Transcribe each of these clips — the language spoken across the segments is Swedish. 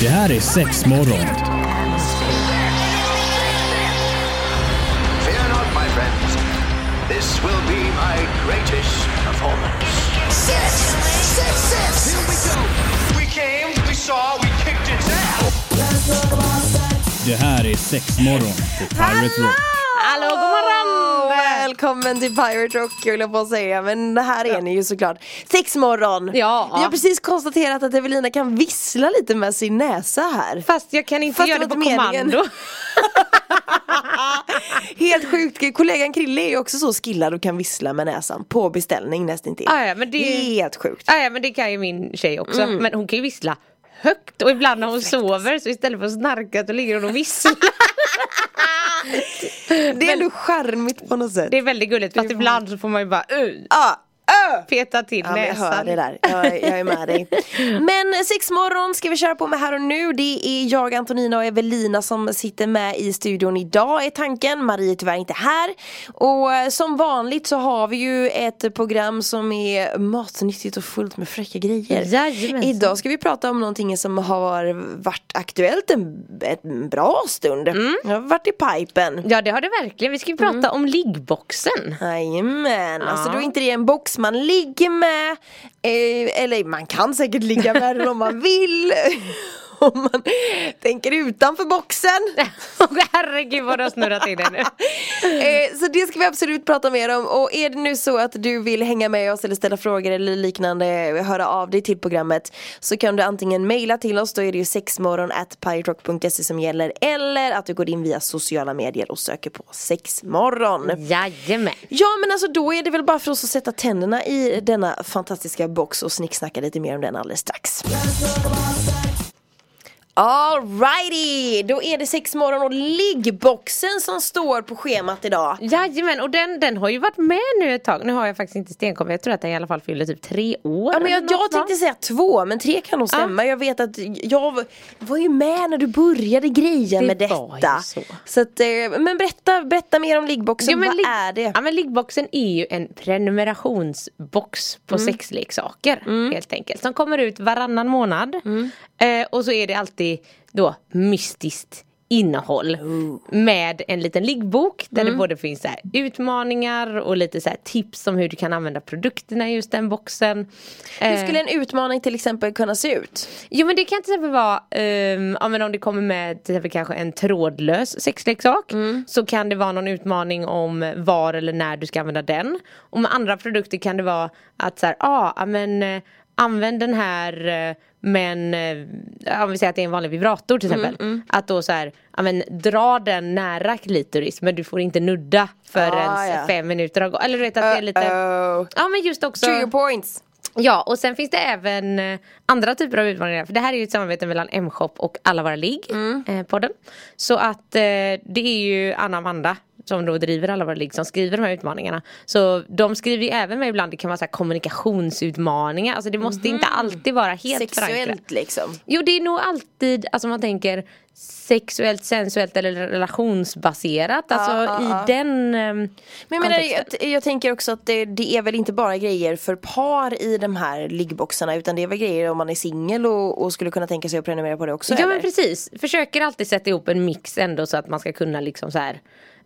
Det här är sex morgon. Fear not, my friends. This will be my greatest performance. Six, six, six. Here we go. We came, we saw, we kicked its ass. Det här är sex morgon på Pirate Rock. Hallå, god morgon! Välkommen till Pirate Rock höll jag på att säga men här är ni ju såklart Sex morgon! Ja. Vi har precis konstaterat att Evelina kan vissla lite med sin näsa här Fast jag kan inte Fast göra det på meningen. kommando. Helt sjukt, kollegan Krille är ju också så skillad och kan vissla med näsan på beställning nästintill Ah, ja, men det- Helt sjukt Ah, ja, men det kan ju min tjej också. Mm. Men hon kan ju vissla högt och ibland när hon sover så istället för att snarka så ligger hon och visslar. Det är ändå charmigt på något sätt Det är väldigt gulligt fast ibland så får man ju bara uh, ah. Peta till Ja, men jag hör näsan. det där, jag, jag är med dig. Men sex morgon ska vi köra på med här och nu. Det är jag, Antonina och Evelina som sitter med i studion idag är tanken. Marie är tyvärr inte här. Och eh, som vanligt så har vi ju ett program som är matnyttigt och fullt med fräcka grejer. Jajamensan. Idag ska vi prata om någonting som har varit aktuellt en, en bra stund. Mm. Det har varit i pipen. Ja det har det verkligen. Vi ska ju prata om liggboxen. Jajamän, alltså då är inte det en box man man ligger med eh, Eller man kan säkert ligga med den om man vill. Om man tänker utanför boxen Herregud vad du har snurrat in det nu. eh, Så det ska vi absolut prata mer om Och är det nu så att du vill hänga med oss eller ställa frågor eller liknande Höra av dig till programmet Så kan du antingen mejla till oss Då är det ju sexmorgon at piraterock.se som gäller Eller att du går in via sociala medier och söker på sexmorgon Jajamän. Ja men alltså då är det väl bara för oss att sätta tänderna i denna fantastiska box och snicksnacka lite mer om den alldeles strax. Alrighty, då är det sex morgon och liggboxen som står på schemat idag. Jajamän och den, den har ju varit med nu ett tag. Nu har jag faktiskt inte stenkoll jag tror att den i alla fall fyller typ tre år. Ja, men jag, jag tänkte säga två, men tre kan nog stämma. Jag vet att jag var ju med när du började greja Det med var ju detta. så. att, eh, men berätta, berätta mer om liggboxen, Ja, vad är det? Ja men liggboxen är ju en prenumerationsbox på Mm. sexleksaker helt enkelt. Som kommer ut varannan månad. Mm. Eh, och så är det alltid då mystiskt innehåll med en liten liggbok där Mm. det både finns så utmaningar och lite så tips om hur du kan använda produkterna i just den boxen. Hur Eh, skulle en utmaning till exempel kunna se ut? Jo men det kan till exempel vara, um, ja, men om det kommer med till exempel kanske en trådlös sexleksak Så kan det vara någon utmaning om var eller när du ska använda den Och med andra produkter kan det vara att så här, ah, men eh, använd den här eh, men eh, om vi säger att det är en vanlig vibrator till exempel Att då så här, ja men dra den nära klitoris men du får inte nudda förrän Ah, ja. fem minuter har gått Eller du vet att det är lite Uh-oh. Ja men just också Trigger points. Ja och sen finns det även eh, andra typer av utmaningar. För det här är ju ett samarbete mellan M-shop och Alla Våra Ligg eh, podden. Så att eh, det är ju Anna Amanda som då driver Alla Våra Ligg som skriver de här utmaningarna. Så de skriver ju även med ibland, det kan vara så kommunikationsutmaningar. Alltså det måste inte alltid vara helt förankrat. Sexuellt liksom. Jo det är nog alltid, alltså man tänker sexuellt, sensuellt eller relationsbaserat. Alltså ja. i den eh, Men jag, menar, jag, jag tänker också att det, det är väl inte bara grejer för par i de här liggboxarna utan det är väl grejer om man är singel och, och skulle kunna tänka sig att prenumerera på det också Ja eller? men precis, försöker alltid sätta ihop en mix ändå så att man ska kunna liksom så här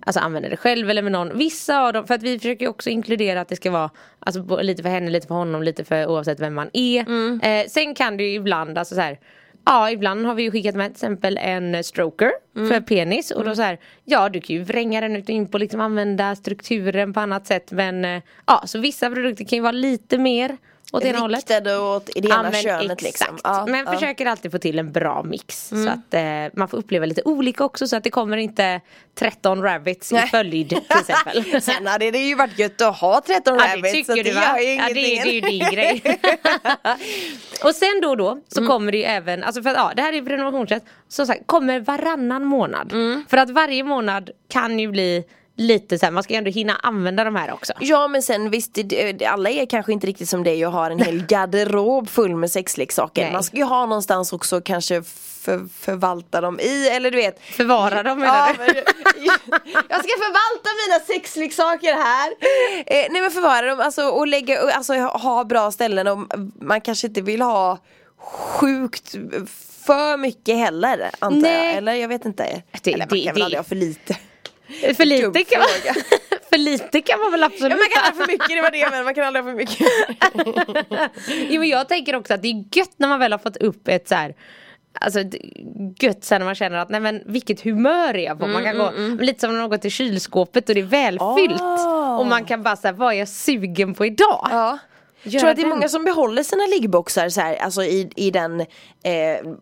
Alltså använda det själv eller med någon Vissa av dem, för att vi försöker ju också inkludera att det ska vara Alltså lite för henne, lite för honom, lite för oavsett vem man är Mm. eh, Sen kan det ju ibland, alltså så här Ja ibland har vi ju skickat med till exempel en stroker Mm. för penis och då så här Ja du kan ju vränga den ut och in på liksom använda strukturen på annat sätt men eh, Ja så vissa produkter kan ju vara lite mer åt ena hållet Riktade åt det ena Ja, könet exakt. liksom. Ja, men ja. Mm. försöker alltid få till en bra mix så att eh, man får uppleva lite olika också så att det kommer inte 13 rabbits i Nej. följd till exempel. Sen hade det ju varit gött att ha 13 Ja det rabbits så tycker du det va? Ja det, det är ju din grej. och sen då och då så Mm. kommer det ju även, alltså för att ja det här är prenumerationsrätt, som sagt kommer varannan månad. Mm. För att varje månad kan ju bli lite så här, man ska ju ändå hinna använda de här också. Ja men sen visst, alla är kanske inte riktigt som dig och har en hel garderob full med sexleksaker. Nej. Man ska ju ha någonstans också kanske för, förvalta dem i, eller du vet Förvara dem menar Ja, du? jag ska förvalta mina sexleksaker här. Eh, nej men förvara dem alltså, och lägga, alltså, ha bra ställen och man kanske inte vill ha sjukt för mycket heller antar Nej. jag. Eller jag vet inte. Det- Eller man det- kan väl det- aldrig ha för lite. För lite kan man, för lite kan man väl absolut Ja, man kan aldrig ha för mycket, det var det men man kan aldrig ha för mycket. Jo men jag tänker också att det är gött när man väl har fått upp ett så här Alltså gött sen när man känner att nej men vilket humör är jag på? Man kan gå, men lite som när man går till kylskåpet och det är välfyllt Ah. Och man kan bara säga vad är jag sugen på idag? Ja. Jag Göra tror att det är många som behåller sina liggboxar så här, alltså i, i den, eh,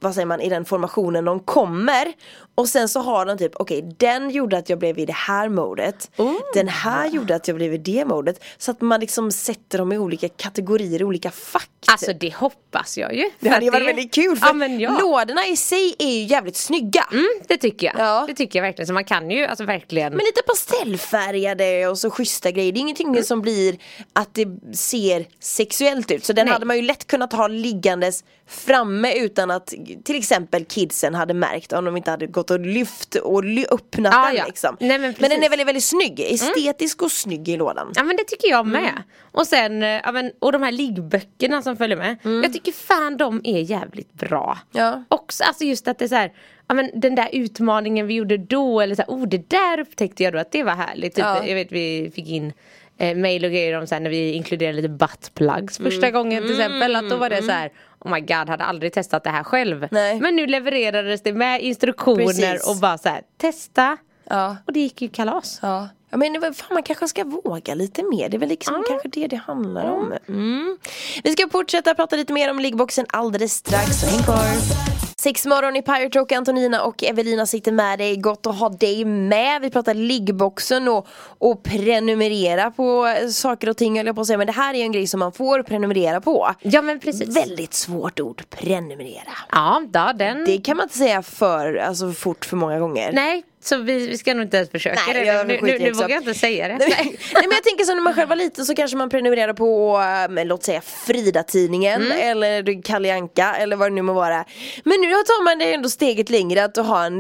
vad säger man, i den formationen de kommer. Och sen så har de typ, okej den gjorde att jag blev i det här modet. Oh. Den här gjorde att jag blev i det modet. Så att man liksom sätter dem i olika kategorier, olika fack. Alltså det hoppas jag ju. det hade ju varit väldigt kul för ja, ja. lådorna i sig är ju jävligt snygga. Mm, det tycker jag. Ja. Det tycker jag verkligen. Så man kan ju alltså verkligen Men lite pastellfärgade och så schyssta grejer. Det är ingenting Mm. som blir att det ser sexuellt ut. Så den Nej. hade man ju lätt kunnat ha liggandes framme utan att till exempel kidsen hade märkt om de inte hade gått och lyft och ly- öppnat Ja, den ja. liksom. Nej, men men den. Mm. är väldigt, väldigt snygg. Estetisk och snygg i lådan. Ja men det tycker jag med. Mm. Och sen, ja, men, och de här liggböckerna som följer med. Jag tycker fan de är jävligt bra. Mm. Ja. Också alltså just att det är så här, ja men den där utmaningen vi gjorde då eller så här, oh det där upptäckte jag då att det var härligt. Typ, Ja. Jag vet vi fick in eh, mail och grejer om så här, när vi inkluderade lite buttplugs Mm. första gången till exempel. Att då var det så här, oh my god hade aldrig testat det här själv. Nej. Men nu levererades det med instruktioner Precis. och bara så här, testa. Ja. Och det gick ju kalas. Ja. Men fan, man kanske ska våga lite mer. Det är väl liksom kanske det det handlar om. Mm. Vi ska fortsätta prata lite mer om liggboxen alldeles strax. Så häng kvar. Sex morgon i Pirate Rock, Antonina och Evelina sitter med dig. Gott att ha dig med. Vi pratar liggboxen och, och prenumerera på saker och ting höll jag på att säga. Men det här är ju en grej som man får prenumerera på. Ja men precis. Väldigt svårt ord, prenumerera. Ja, ja den. Det kan man inte säga för, alltså, fort för många gånger. Nej, så vi, vi ska nog inte ens försöka Nej, det. jag Nu, nu, nu vågar jag inte säga det. Nej, men- jag tänker så när man själv var liten så kanske man prenumererade på, äh, men låt säga Frida-tidningen Mm. eller Kalle Anka eller vad det nu må vara. Men nu tar man det ändå steget längre att ha en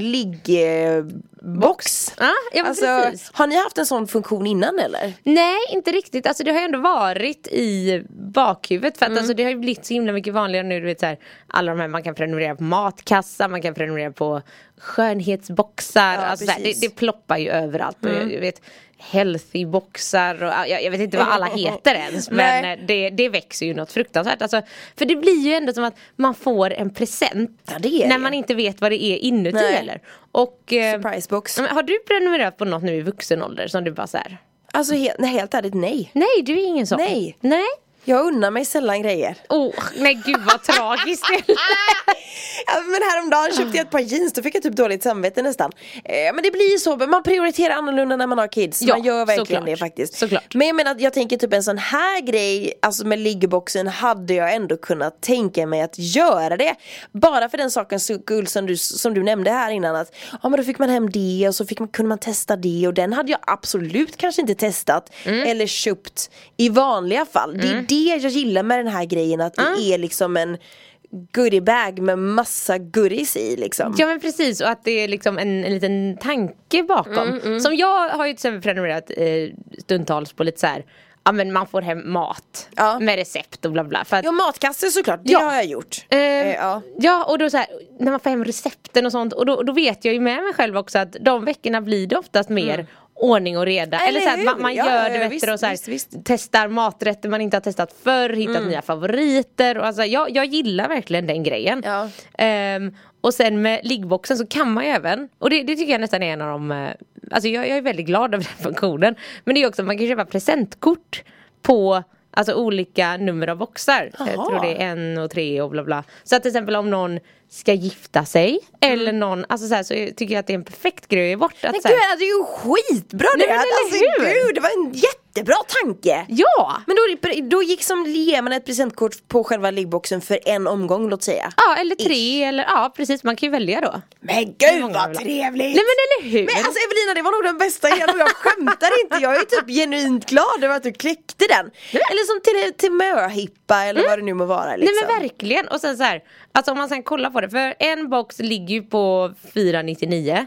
liggbox. Ja, ja alltså, har ni haft en sån funktion innan eller? Nej, inte riktigt. Alltså det har ju ändå varit i bakhuvudet. För att Mm. alltså, det har ju blivit så himla mycket vanligare nu. Du vet, så här, alla de här, man kan prenumerera på matkassa, man kan prenumerera på skönhetsboxar. Ja, alltså, så här, det. Mm. det ploppar ju överallt. Och jag, jag vet, healthy boxar och ja, jag, jag vet inte vad alla heter ens. Men eh, det, det växer ju något fruktansvärt. Alltså, för det blir ju ändå som att man får en present. Ja, när det. man inte vet vad det är inuti Nej. heller. Och, eh, Surprise box. men har du prenumererat på något nu i vuxen ålder som du bara så här? Alltså helt, helt ärligt nej. Nej, du är ingen sån. Nej. Nej. Jag unnar mig sällan grejer. Oh, nej gud vad tragiskt det Ja, men häromdagen köpte jag ett par jeans, då fick jag typ dåligt samvete nästan. Eh, men det blir ju så, man prioriterar annorlunda när man har kids. Ja, man gör verkligen såklart. det faktiskt. Såklart. Men jag menar, jag tänker typ en sån här grej, alltså med liggboxen hade jag ändå kunnat tänka mig att göra det. Bara för den sakens skull som du, som du nämnde här innan att ja men då fick man hem det och så fick man, kunde man testa det och den hade jag absolut kanske inte testat Mm. eller köpt i vanliga fall. Det är det jag gillar med den här grejen att det Ah. är liksom en goodiebag med massa goodies i liksom. Ja men precis och att det är liksom en, en liten tanke bakom. Mm, Som jag har ju till exempel prenumererat eh, stundtals på lite så här. Ja men man får hem mat Ja. med recept och bla bla. För att, Ja matkasse såklart, det Ja. har jag gjort. Eh, Eh, ja. ja och då så här, när man får hem recepten och sånt och då, då vet jag ju med mig själv också att de veckorna blir det oftast mer ordning och reda. Eller Eller, så här, man, man Ja, gör ja, det visst, du, och så här, visst, visst. testar maträtter man inte har testat förr, hittat Mm. nya favoriter. Och alltså, jag, jag gillar verkligen den grejen. Ja. Ehm, och sen med liggboxen så kan man ju även, och det, det tycker jag nästan är en av de, eh, alltså jag, jag är väldigt glad över den funktionen. Men det är också man kan köpa presentkort på Alltså olika nummer av boxar. Jag Jaha. tror det är en och tre och bla bla. Så att till exempel om någon ska gifta sig eller någon, alltså så, här, så tycker jag att det är en perfekt grej att ge bort. Att, Men så gud här, det är ju skitbra Nej, det! men Alltså hur? gud, det var en jättebra tanke! ja! Men då, då gick som ger man ett presentkort på själva liggboxen för en omgång låt säga. Ja eller tre eller ja precis man kan ju välja då. Men gud vad trevligt! Nej men eller hur? Men alltså Evelina det var nog den bästa idén och jag skämtar inte, jag är typ genuint glad över att du kläckte den. Eller som till, till möhippa eller vad det nu må vara liksom. Nej men verkligen och sen så här, alltså om man sen kollar på det för en box ligger ju på 499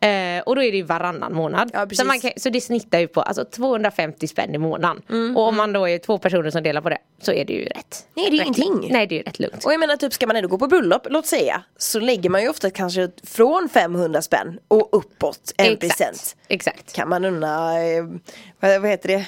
Eh, och då är det ju varannan månad. Ja, så, kan, så det snittar ju på alltså, 250 spänn i månaden. Mm, och om man då är två personer som delar på det så är det ju rätt. Nej, det är rätt ingenting. lugnt. Nej det är ju rätt lugnt. Och jag menar typ ska man ändå gå på bröllop, låt säga, så lägger man ju ofta kanske från 500 spänn och uppåt en Exakt. present. Exakt. Kan man unna, eh, vad, vad heter det,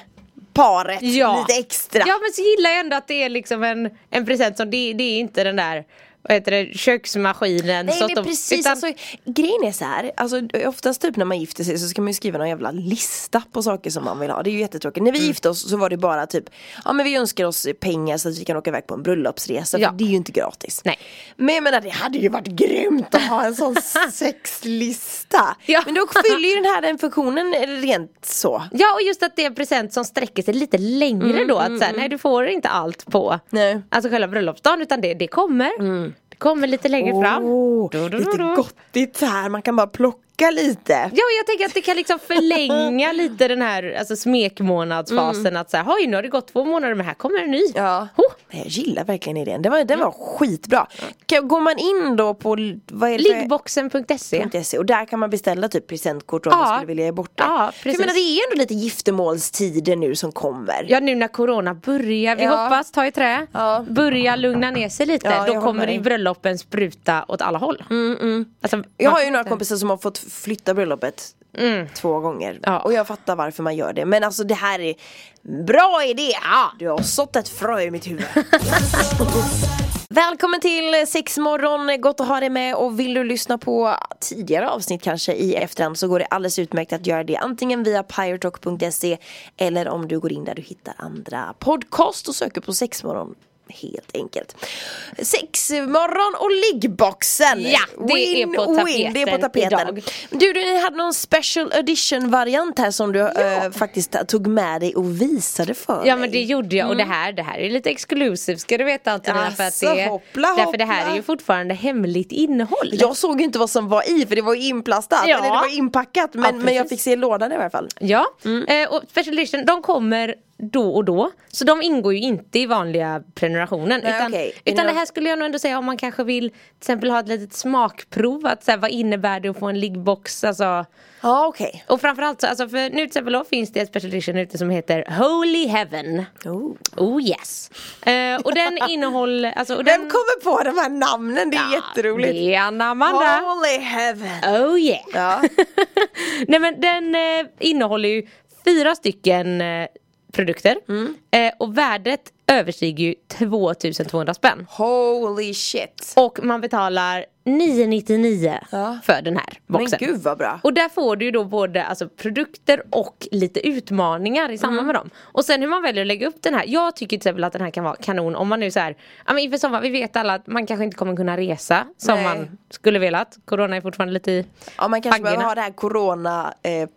paret lite extra. Ja men så gillar jag ändå att det är liksom en, en present som det, det är inte den där vad heter det, köksmaskinen. Nej så men att de, precis, utan- alltså, grejen är så här, alltså, oftast typ när man gifter sig så ska man ju skriva någon jävla lista på saker som man vill ha. Det är ju jättetråkigt. När vi Mm. gifte oss så var det bara typ, ja men vi önskar oss pengar så att vi kan åka iväg på en bröllopsresa Ja. för det är ju inte gratis. Nej. Men jag menar det hade ju varit grymt att ha en sån sexlista. Ja. Men då fyller ju den här den funktionen rent så. Ja och just att det är en present som sträcker sig lite längre då. Att så här, nej du får inte allt på Nej. alltså själva bröllopsdagen utan det, det kommer. Det kommer lite längre fram. Då, lite gottigt här, man kan bara plocka lite. Ja jag tänker att det kan liksom förlänga lite den här alltså, smekmånadsfasen att säga, oj nu har det gått två månader men här kommer en ny. Ja. Ho! Jag gillar verkligen idén, den var, den var skitbra. Kan, går man in då på Liggboxen.se .se, och där kan man beställa typ presentkort om Ja. man skulle vilja ge bort det. Ja, För jag precis. menar, det är ändå lite giftermålstider nu som kommer. Ja nu när corona börjar, vi Ja. hoppas, ta i trä, Ja. börja lugna ner sig lite. Ja, Då kommer ju bröllopen spruta åt alla håll. Alltså, Jag har ju några kompisar som har fått flytta bröllopet två gånger. Mm. Ja. Och jag fattar varför man gör det. Men alltså det här är bra idé! Du har sått ett frö i mitt huvud. Välkommen till Sexmorgon, gott att ha dig med och vill du lyssna på tidigare avsnitt kanske i efterhand så går det alldeles utmärkt att göra det antingen via pyrotalk.se eller om du går in där du hittar andra podcast och söker på Sexmorgon helt enkelt. Sexmorgon och liggboxen! Ja, det är på tapeten det är på tapeten. idag. Du, du hade någon special edition variant här som du eh, faktiskt tog med dig och visade för Ja mig. men det gjorde jag och det här, det här är lite exclusive ska du veta Antonina för att det, hoppla, därför det här hoppla. är ju fortfarande hemligt innehåll. Jag såg ju inte vad som var i för det var ju inplastat, Ja. eller det var inpackat men, Ja, men jag fick se lådan i alla fall. Ja, eh, och special edition de kommer då och då. Så de ingår ju inte i vanliga prenumerationen. Nej, utan. Är utan det här skulle jag nog ändå säga om man kanske vill till exempel ha ett litet smakprov. Att så här, vad innebär det att få en liggbox? Alltså, Ja okej. och framförallt så, alltså för nu till exempel då finns det ett special edition ute som heter Holy Heaven. Oh. Oh yes. Eh, och den innehåller, alltså, och Vem den, kommer på de här namnen? Det är jätteroligt. Det är Anna Amanda. Holy heaven. Oh yeah. Ja. Nej men den eh, innehåller ju fyra stycken eh, produkter. Mm. Eh, och värdet överstiger ju 2200 spänn. Holy shit. Och man betalar 999 Ja. för den här Men boxen. gud vad bra. Och där får du ju då både alltså, produkter och lite utmaningar i samband Mm. med dem. Och sen hur man väljer att lägga upp den här. Jag tycker till exempel att den här kan vara kanon om man nu så här, ja men inför sommar, vi vet alla att man kanske inte kommer kunna resa som Nej. man skulle velat. Corona är fortfarande lite i Ja man kanske baggarna. behöver ha det här corona eh.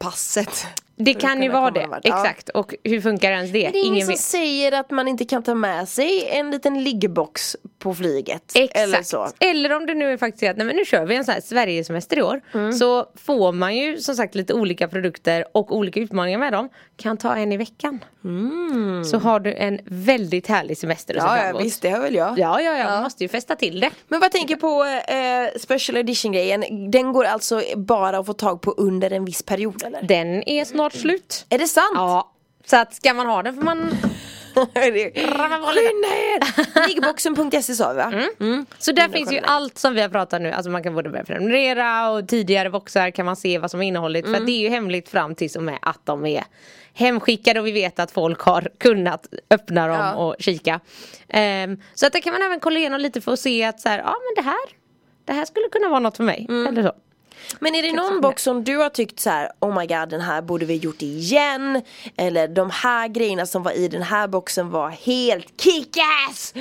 Det kan ju vara det, vart. Ja. exakt. Och hur funkar ens det? Men det är ingen Ingen som vet. säger att man inte kan ta med sig en liten liggbox på flyget. Exakt. Eller så. Eller om det nu är faktiskt att nej, men nu kör vi en sån här Sverigesemester i år. Mm. Så får man ju som sagt lite olika produkter och olika utmaningar med dem. Kan ta en i veckan. Så har du en väldigt härlig semester att se Mm. Ja, fram ja emot. visst det har väl jag. Ja, ja, ja, man måste ju festa till det. Men vad tänker på eh, special edition grejen? Den går alltså bara att få tag på under en viss period eller? Den är snart slut. Är det sant? Ja. Så att ska man ha den får man Skynda er! Liggboxen.se sa vi va? Mm. Så där finns ju allt som vi har pratat nu, alltså man kan både börja prenumerera och tidigare boxar kan man se vad som är innehållit. För att det är ju hemligt fram tills och med att de är hemskickade och vi vet att folk har kunnat öppna dem Ja. och kika. Ehm, så att där kan man även kolla igenom lite för att se att så här, ja men det här, det här skulle kunna vara något för mig. Eller så. Men är det någon box som du har tyckt så här, oh my god den här borde vi gjort igen? Eller de här grejerna som var i den här boxen var helt kickass!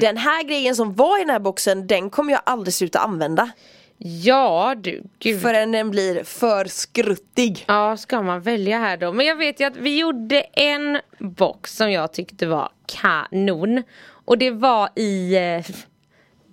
Den här grejen som var i den här boxen den kommer jag aldrig sluta använda. Ja du, gud. Förrän den blir för skruttig. Ja, ska man välja här då? Men jag vet ju att vi gjorde en box som jag tyckte var kanon. Och det var i...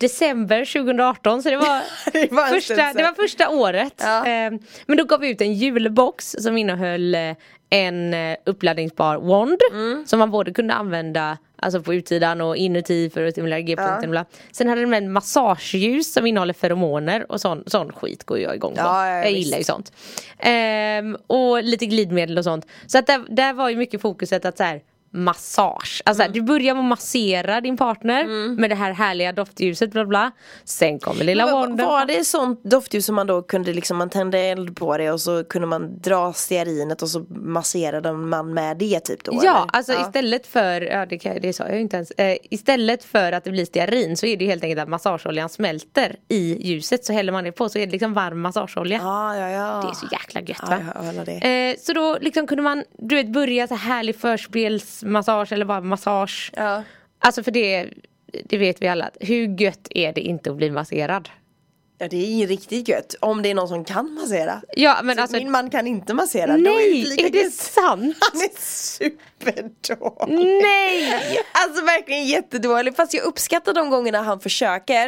december 2018 så det var, Det var första, det var första året. Ja. Eh, men då gav vi ut en julbox som innehöll eh, en eh, uppladdningsbar wand Mm. som man både kunde använda Alltså på utsidan och inuti för att stimulera G-punkten. bla. Sen hade den en massageljus som innehåller feromoner och sån, sån skit går jag igång på. Ja, ja, jag visst. gillar ju sånt. Ehm, och lite glidmedel och sånt. Så att där, där var ju mycket fokuset att så här, massage. Alltså Mm. du börjar med att massera din partner med det här härliga doftljuset bla bla. Sen kommer lilla wanden. Var det sånt doftljus som man då kunde liksom, man tände eld på det och så kunde man dra stearinet och så masserade man med det typ då? Ja, eller? alltså istället för, ja det, kan, det sa jag inte ens. Eh, istället för att det blir stearin så är det helt enkelt att massageoljan smälter i ljuset. Så häller man det på så är det liksom varm massageolja. Ja, ja, ja. Det är så jäkla gött Ja, va? det. Eh, så då liksom kunde man, du vet börja så här härlig förspelsmassage eller bara massage. Ja. Alltså för det, det vet vi alla, hur gött är det inte att bli masserad? Ja det är riktigt gött om det är någon som kan massera. Ja men Så alltså, min man kan inte massera. då är det nej, är det sant? Han är superdålig. Nej! Alltså verkligen jättedålig. Fast jag uppskattar de gångerna han försöker.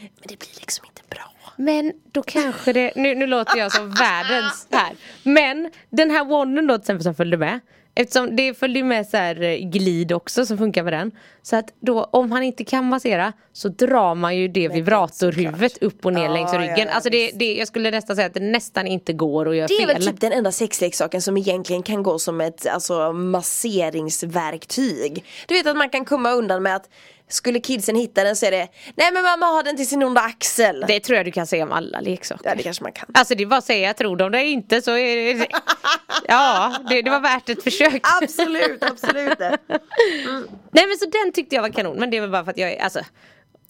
Men det blir liksom inte bra. Men då kanske det, nu, nu låter jag som världens här. Men den här wanden då till exempel som följde med. Eftersom det följde ju med så här eh, glid också som funkar med den. Så att då om han inte kan massera så drar man ju det vibratorhuvudet upp och ner Ja, längs ja, ryggen. ja, alltså det, det, jag skulle nästan säga att det nästan inte går att göra Det är fel. väl typ den enda sexleksaken som egentligen kan gå som ett alltså, masseringsverktyg. Du vet att man kan komma undan med att skulle kidsen hitta den så är det Nej men mamma har den till sin onda axel. Det tror jag du kan säga om alla leksaker. Ja det kanske man kan. Alltså det är bara att säga tror de det inte så är det Ja, det, det var värt ett försök Absolut, absolut. Nej men så den tyckte jag var kanon men det var bara för att jag alltså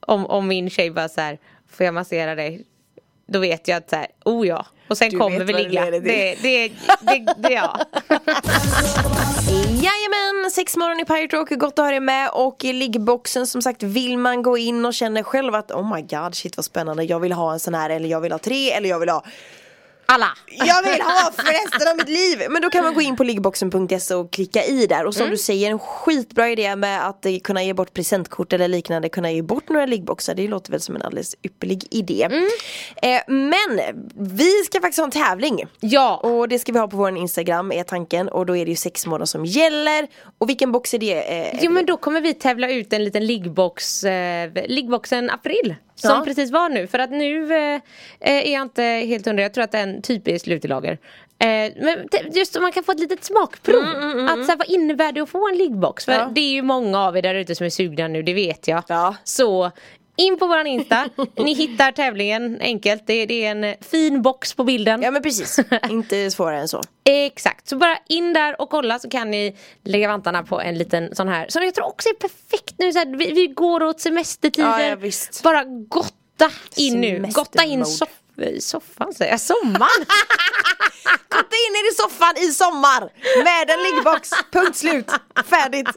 Om, om min tjej bara så här Får jag massera dig? Då vet jag att så här, oh ja Och sen Du kommer vi det ligga. det, till. det, det, det, ja. Jajamän, sex morgon i Pirate Rock, gott att ha dig med. Och i liggboxen som sagt vill man gå in och känner själv att oh my god shit vad spännande. Jag vill ha en sån här eller jag vill ha tre eller jag vill ha Alla Jag vill ha för resten av mitt liv! Men då kan man gå in på liggboxen.se och klicka i där och som Mm. du säger en skitbra idé med att eh, kunna ge bort presentkort eller liknande, kunna ge bort några liggboxar, det låter väl som en alldeles ypperlig idé. Mm. Eh, men vi ska faktiskt ha en tävling. Ja Och det ska vi ha på vår Instagram är tanken och då är det ju sex månader som gäller. Och vilken box är det? Eh, Jo men då kommer vi tävla ut en liten liggbox, eh, liggboxen april Som Ja. precis var nu för att nu eh, är jag inte helt hundra, jag tror att den typ är slut i lager eh, Men just så man kan få ett litet smakprov Att så här, vad innebär det att få en liggbox? För Mm, Ja. det är ju många av er där ute som är sugna nu, det vet jag Ja. Så in på våran Insta, ni hittar tävlingen enkelt, det, det är en fin box på bilden. Ja men precis, inte svårare än så. Exakt, så bara in där och kolla så kan ni lägga vantarna på en liten sån här som jag tror också är perfekt nu. Så här, vi, vi går åt semestertider. Ja, ja, visst. Bara gotta in nu, gotta in soff soffan säger jag, sommaren in er i soffan i sommar med en liggbox, punkt slut, färdigt.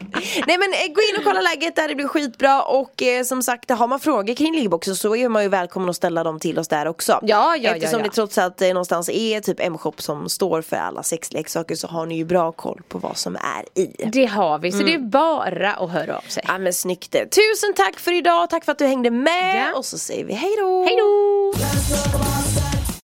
Nej men eh, gå in och kolla läget där, det blir skitbra och eh, som sagt har man frågor kring liggboxen så är man ju välkommen att ställa dem till oss där också. Ja, ja, ja, Eftersom ja. det trots allt eh, någonstans är typ M-shop som står för alla sexleksaker så har ni ju bra koll på vad som är i. Det har vi, så det är Mm. bara att höra av sig Ja men snyggt det. Tusen tack för idag, tack för att du hängde med Ja. och så säger vi hej då. Hej då!